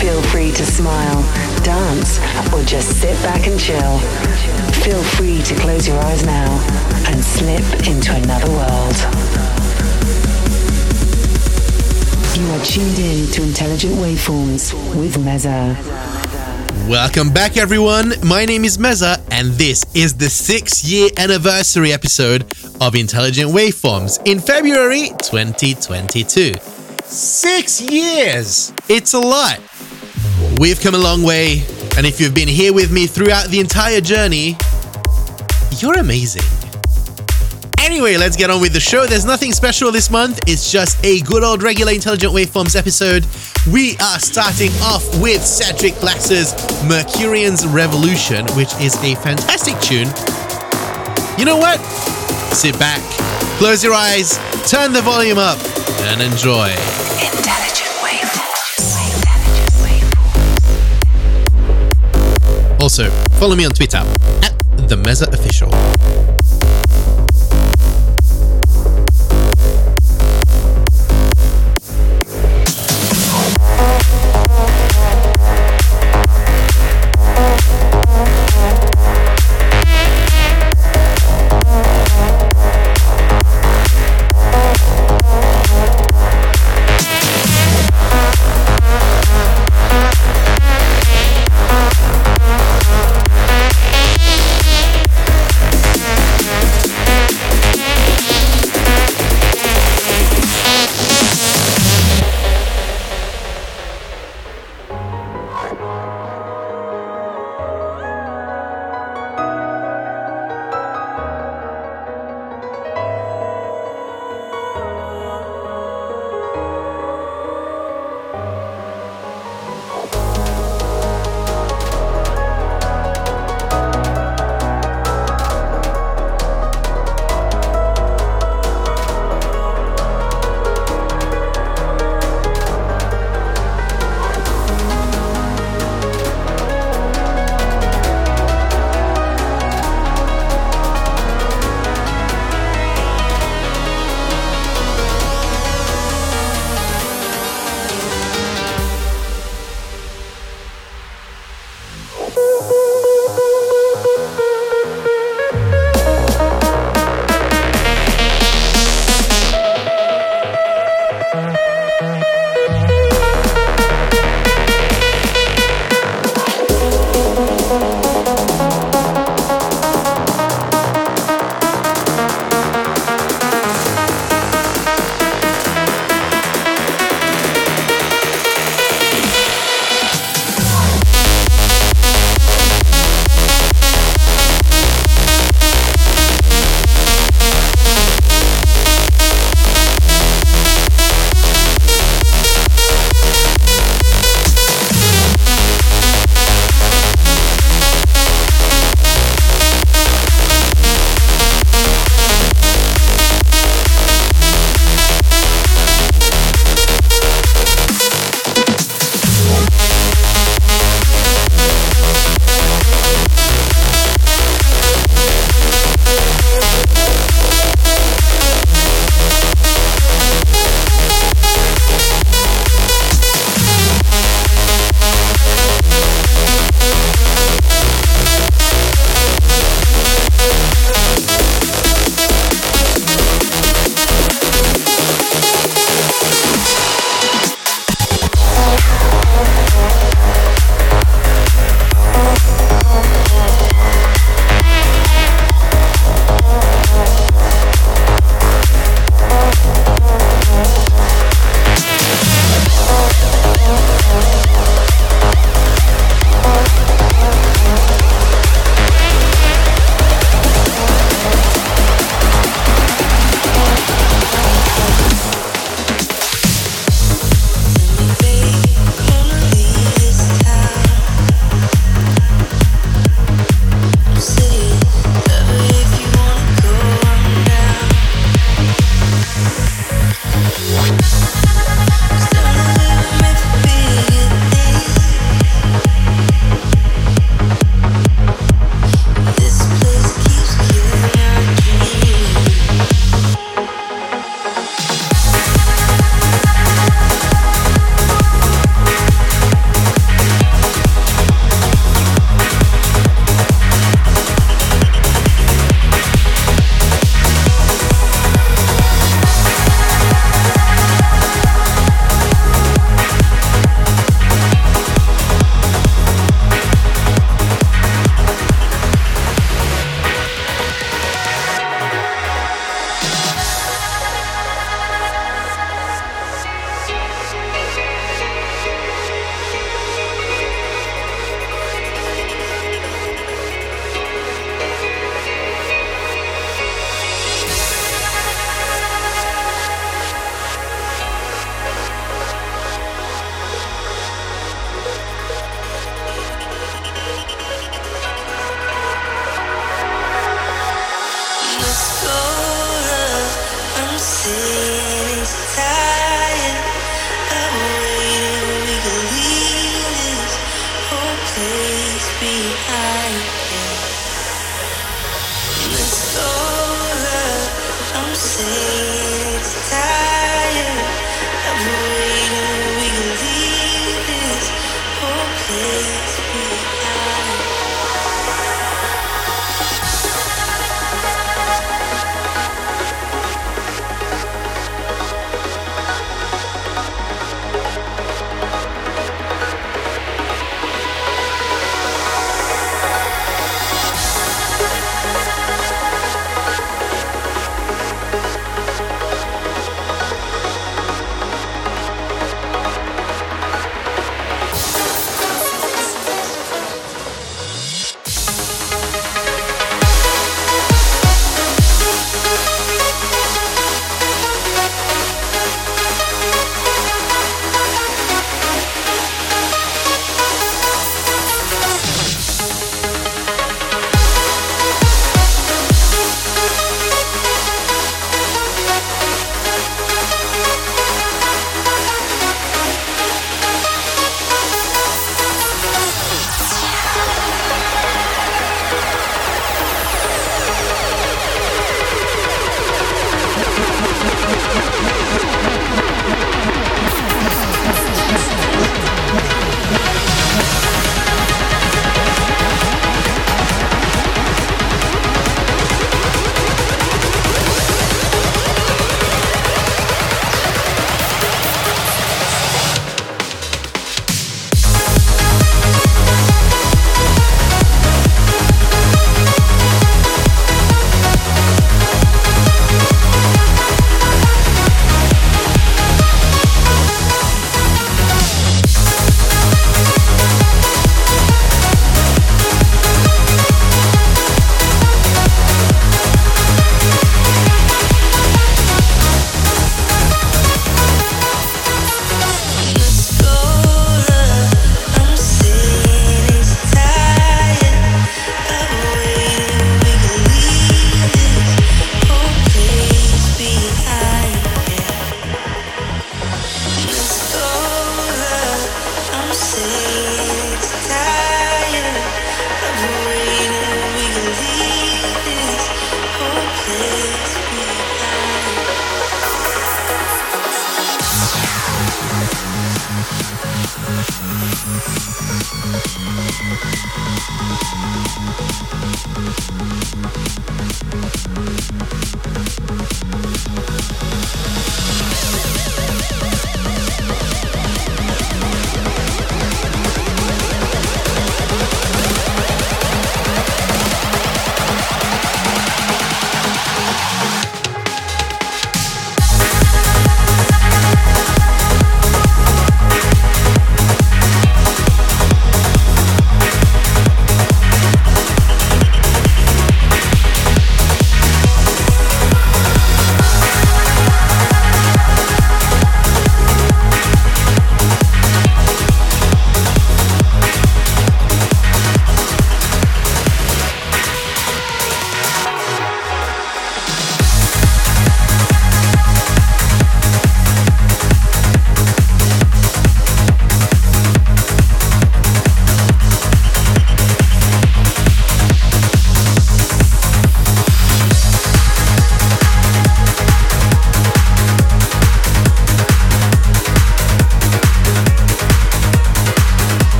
Feel free to smile, dance, or just sit back and chill. Feel free to close your eyes now and slip into another world. You are tuned in to Intelligent Waveforms with Meza. Welcome back, everyone. My name is Meza, and this is the six year anniversary episode of Intelligent Waveforms in February 2022. Six years! It's a lot. We've come a long way, and if you've been here with me throughout the entire journey, you're amazing. Anyway, let's get on with the show. There's nothing special this month, it's just a good old regular Intelligent Waveforms episode. We are starting off with Cedric Glass's Mercurian's Revolution, which is a fantastic tune. You know what? Sit back, close your eyes, turn the volume up, and enjoy. Also, follow me on Twitter at the Meza Official.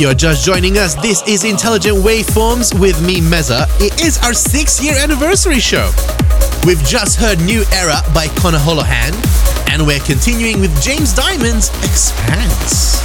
You're just joining us, this is Intelligent Waveforms with me, Meza. It is our six year anniversary show. We've just heard New Era by Conor Holohan, and we're continuing with James Diamond's Expanse.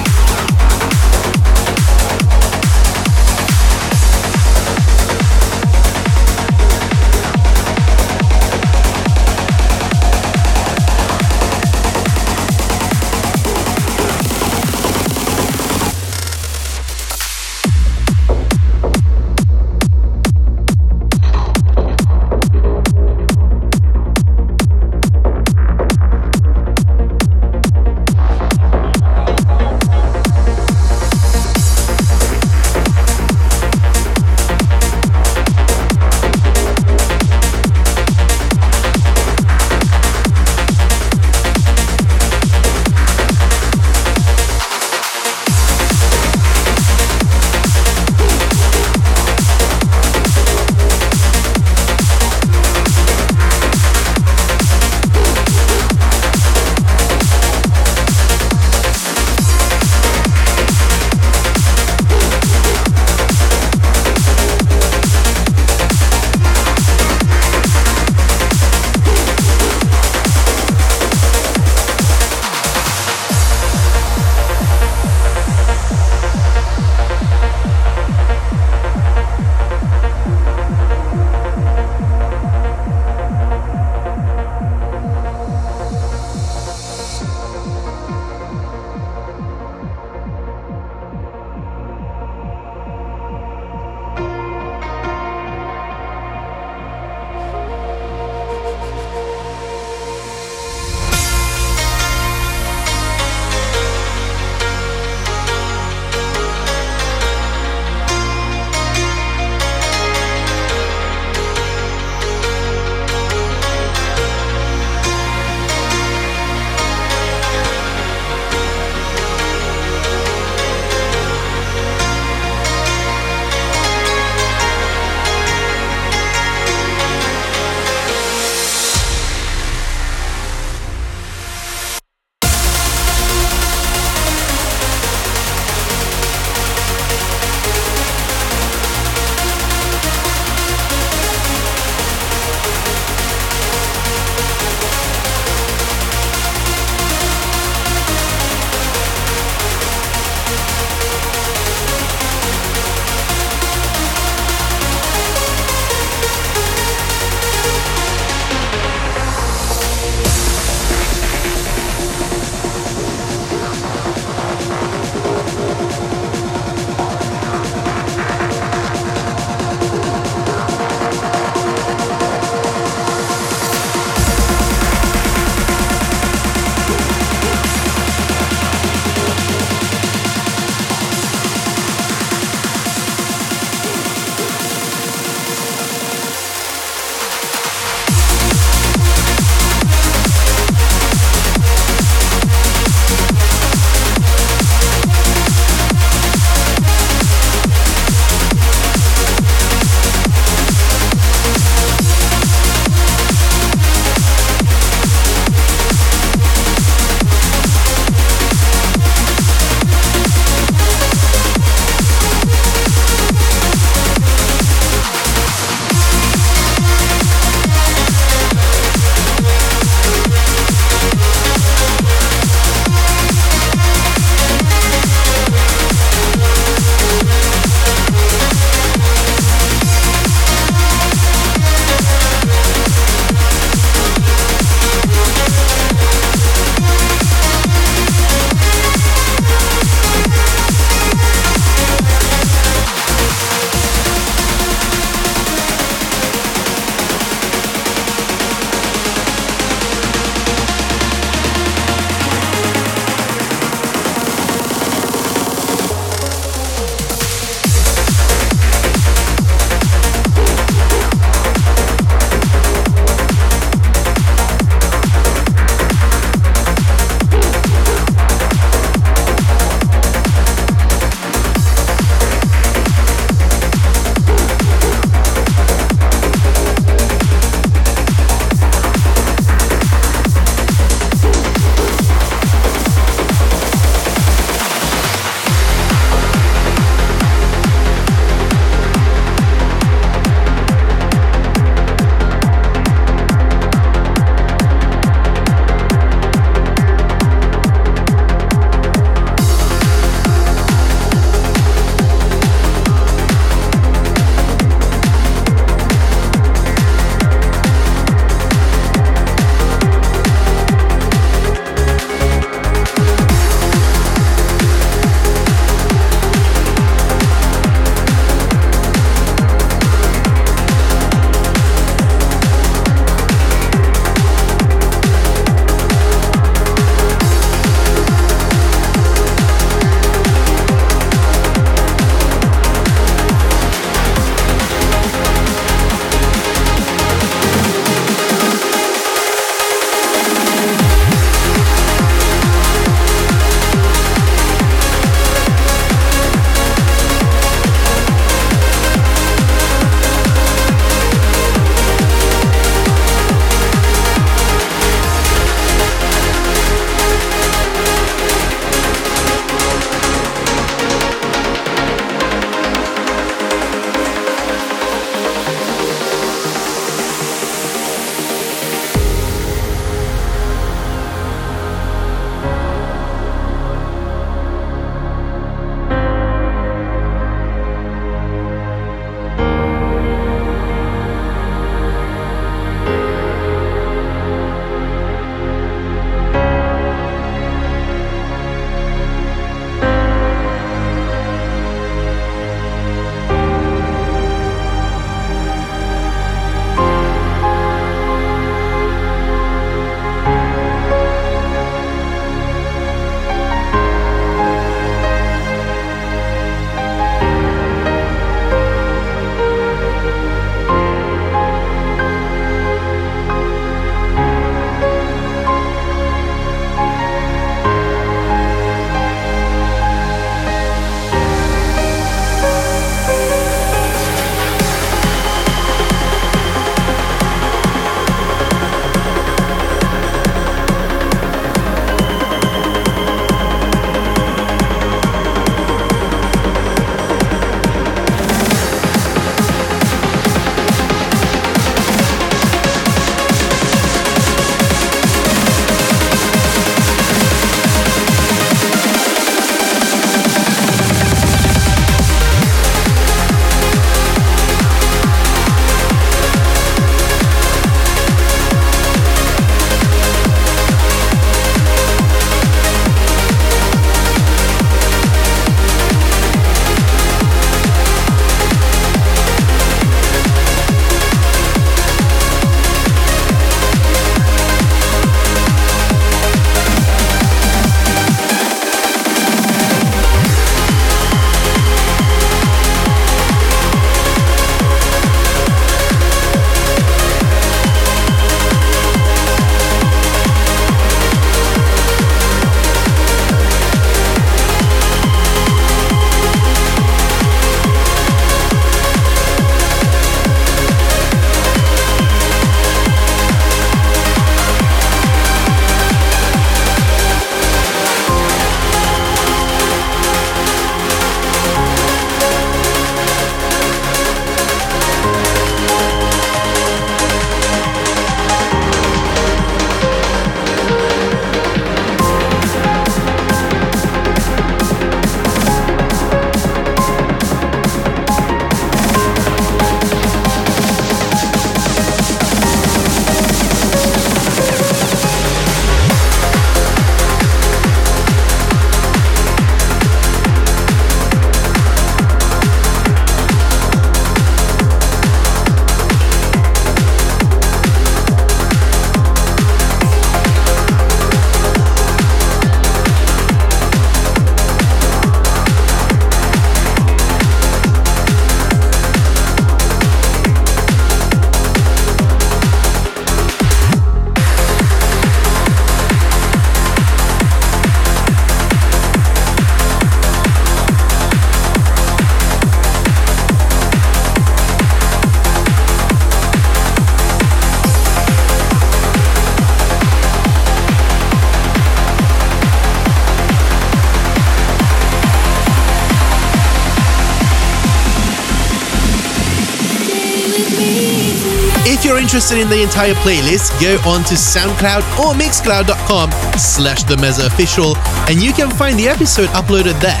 Interested in the entire playlist, go on to SoundCloud or Mixcloud.com slash the Meza Official and you can find the episode uploaded there.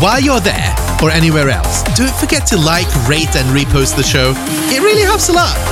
While you're there, or anywhere else, don't forget to like, rate, and repost the show. It really helps a lot.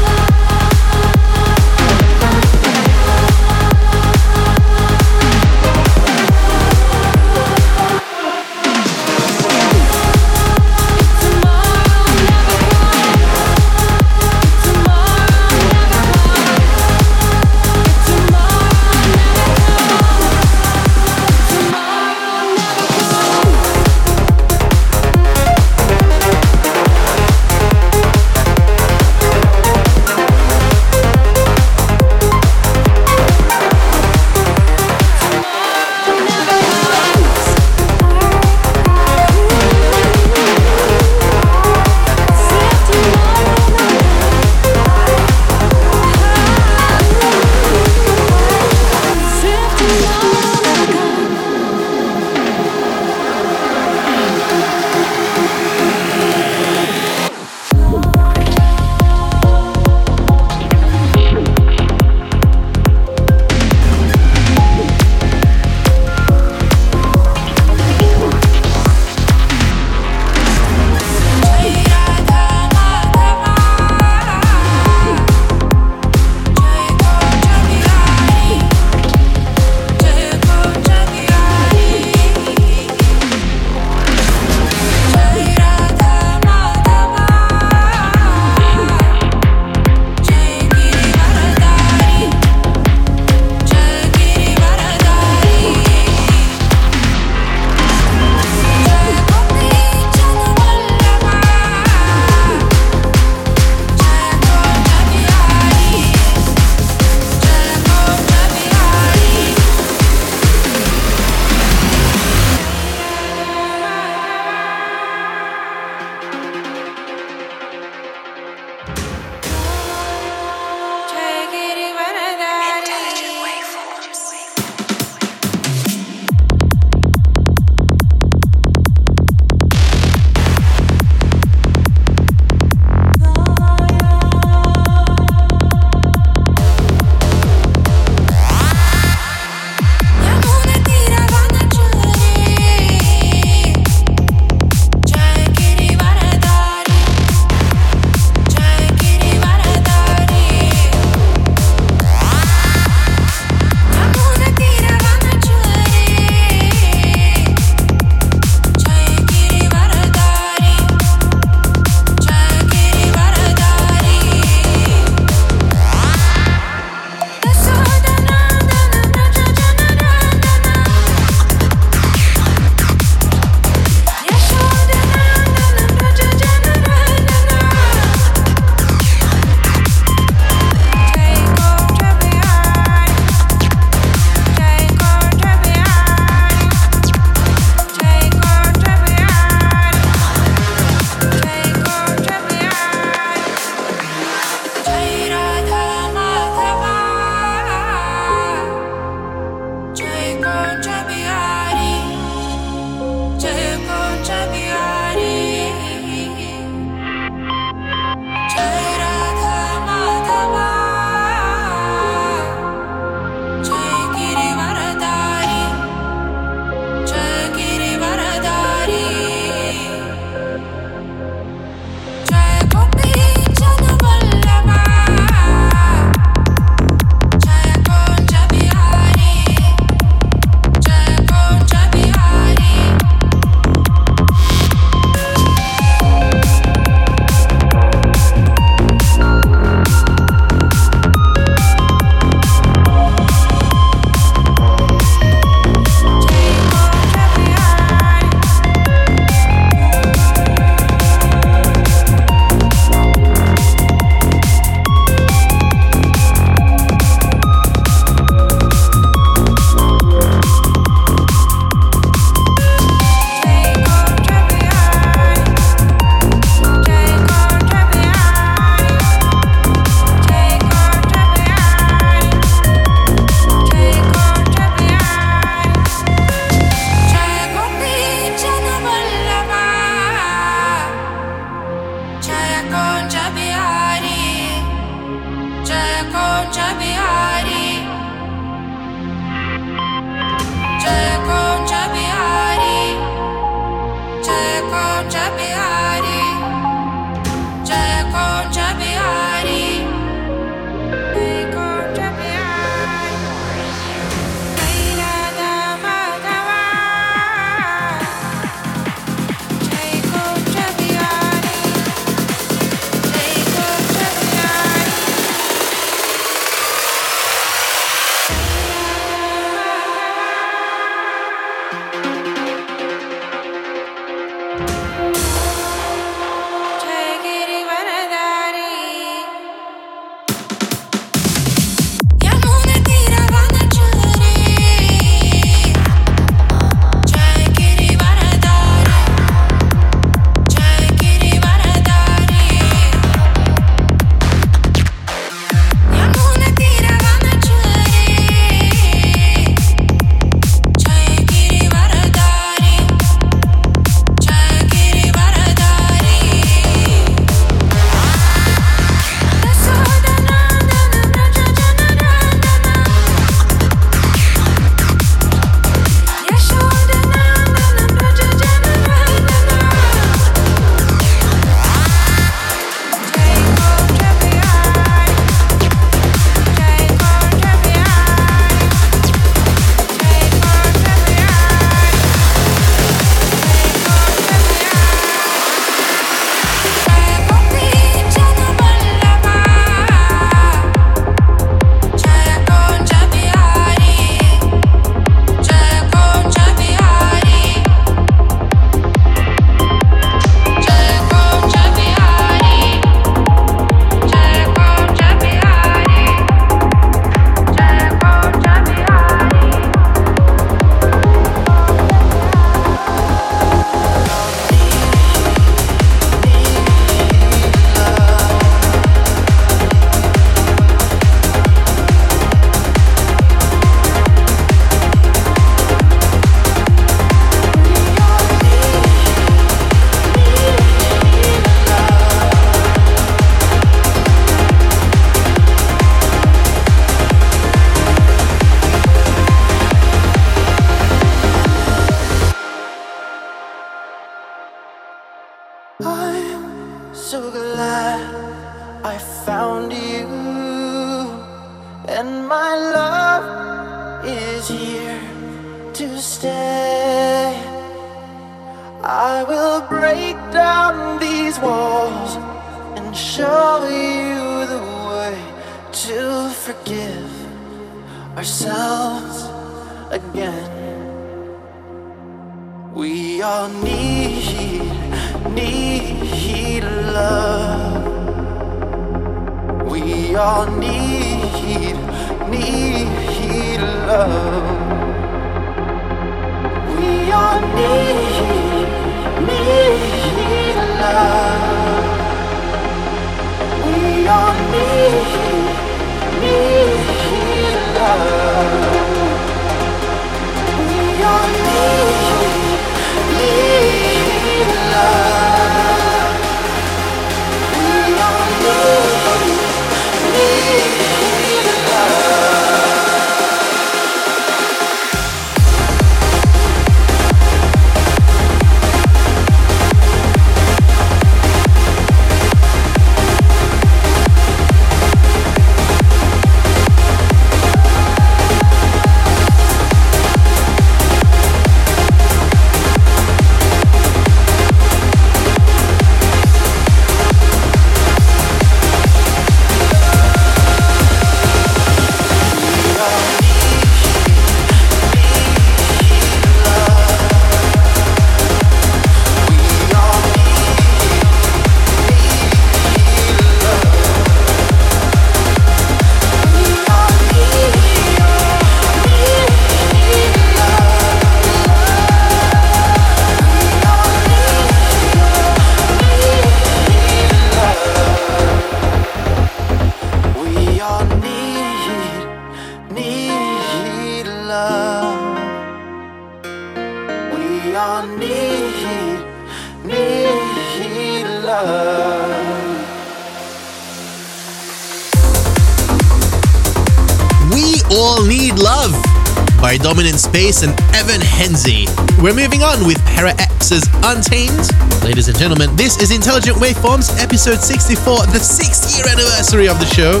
Dominant Space and Evan Henzi. We're moving on with Para X's Untamed. Ladies and gentlemen, this is Intelligent Waveforms, episode 64, the sixth year anniversary of the show.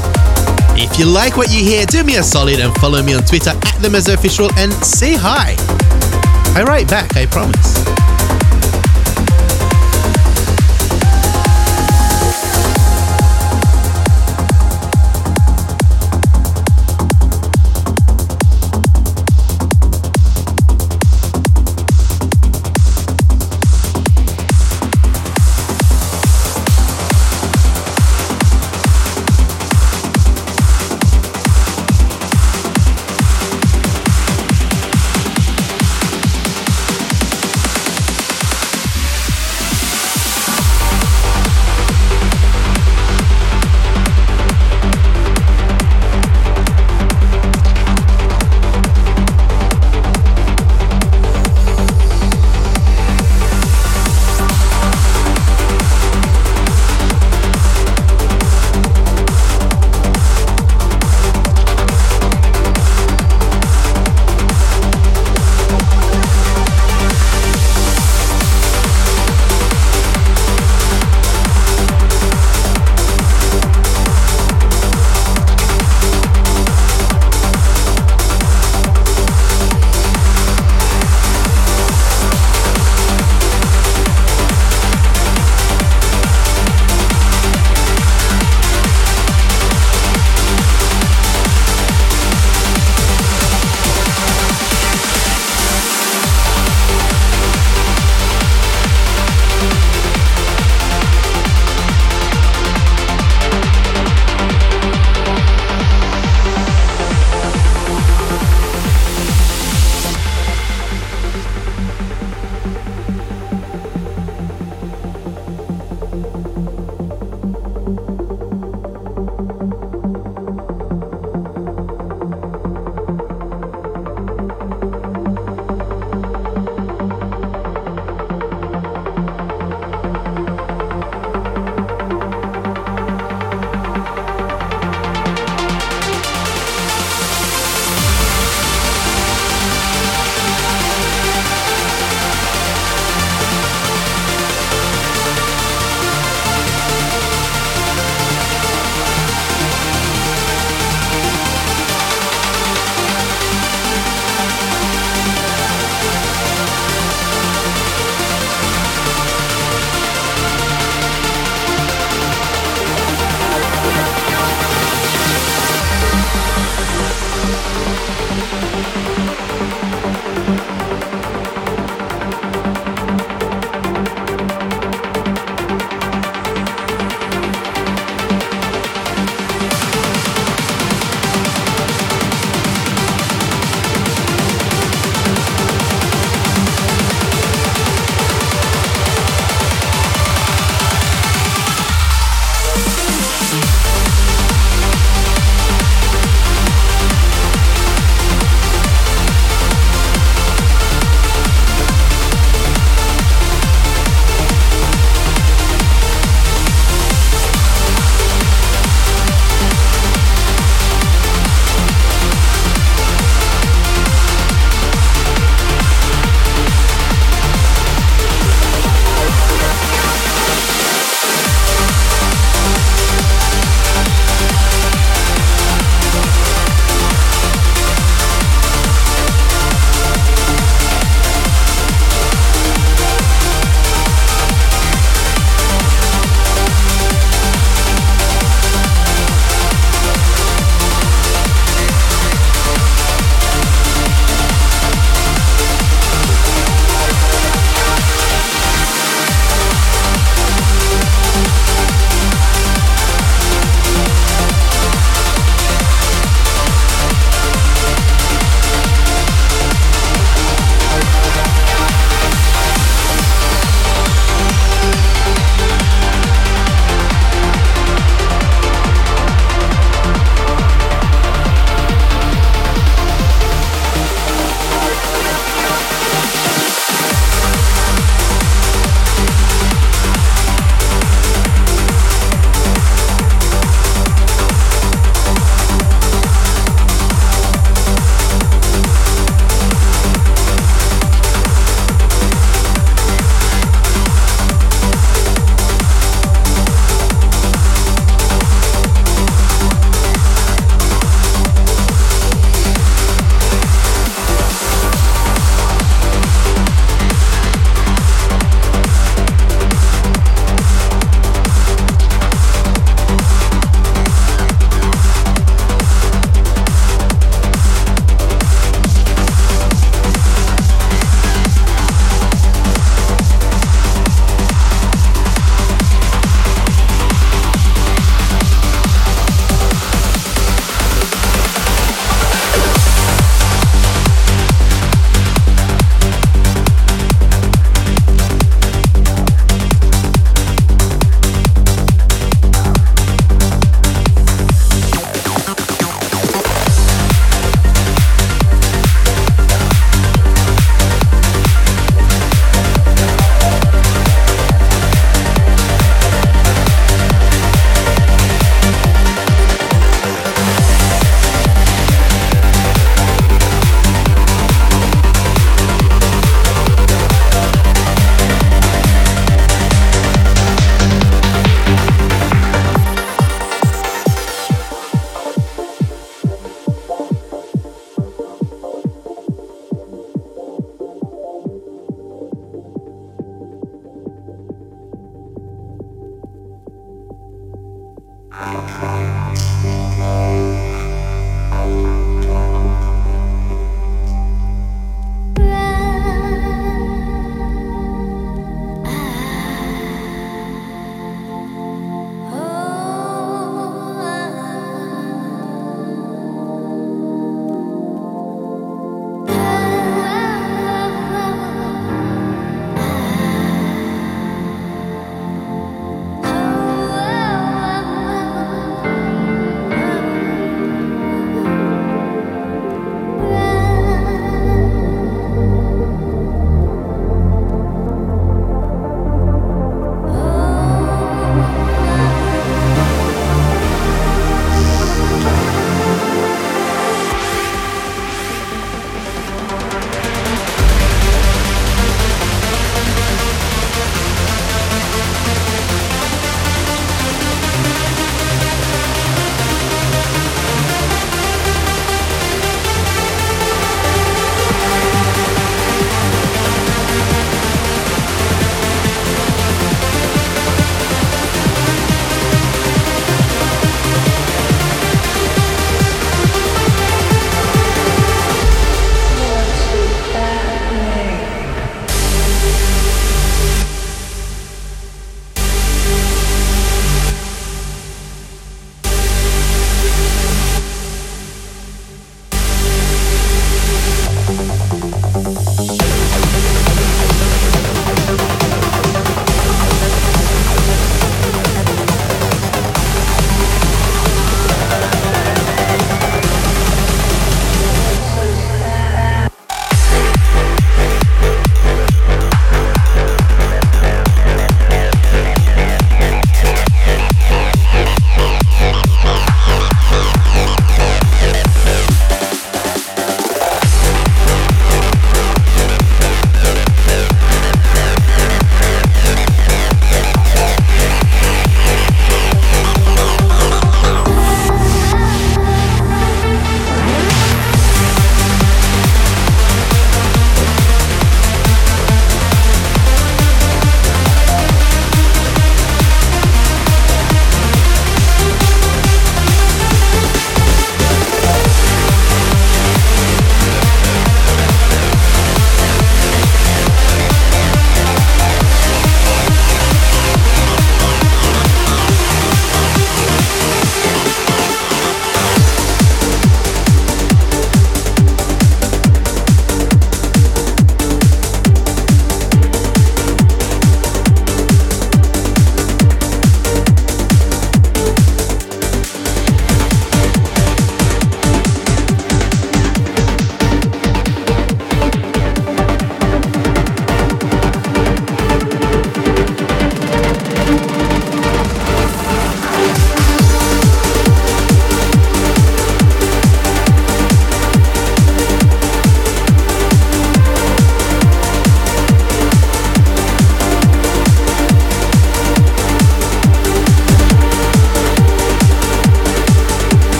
If you like what you hear, do me a solid and follow me on Twitter at the Official and say hi. I write back, I promise.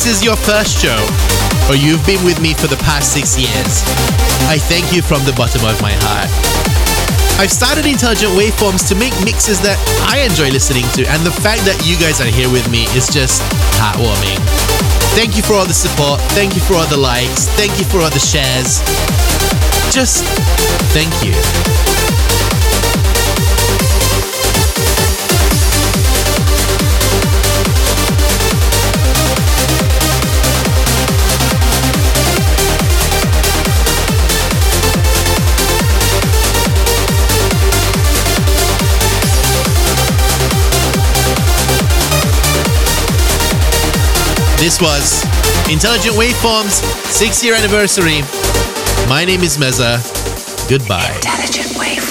This is your first show, or you've been with me for the past six years, I thank you from the bottom of my heart. I've started Intelligent Waveforms to make mixes that I enjoy listening to, and the fact that you guys are here with me is just heartwarming. Thank you for all the support. Thank you for all the likes. Thank you for all the shares. Just thank you. This was Intelligent Waveforms 6 year anniversary. My name is Meza. Goodbye. Intelligent Waveforms.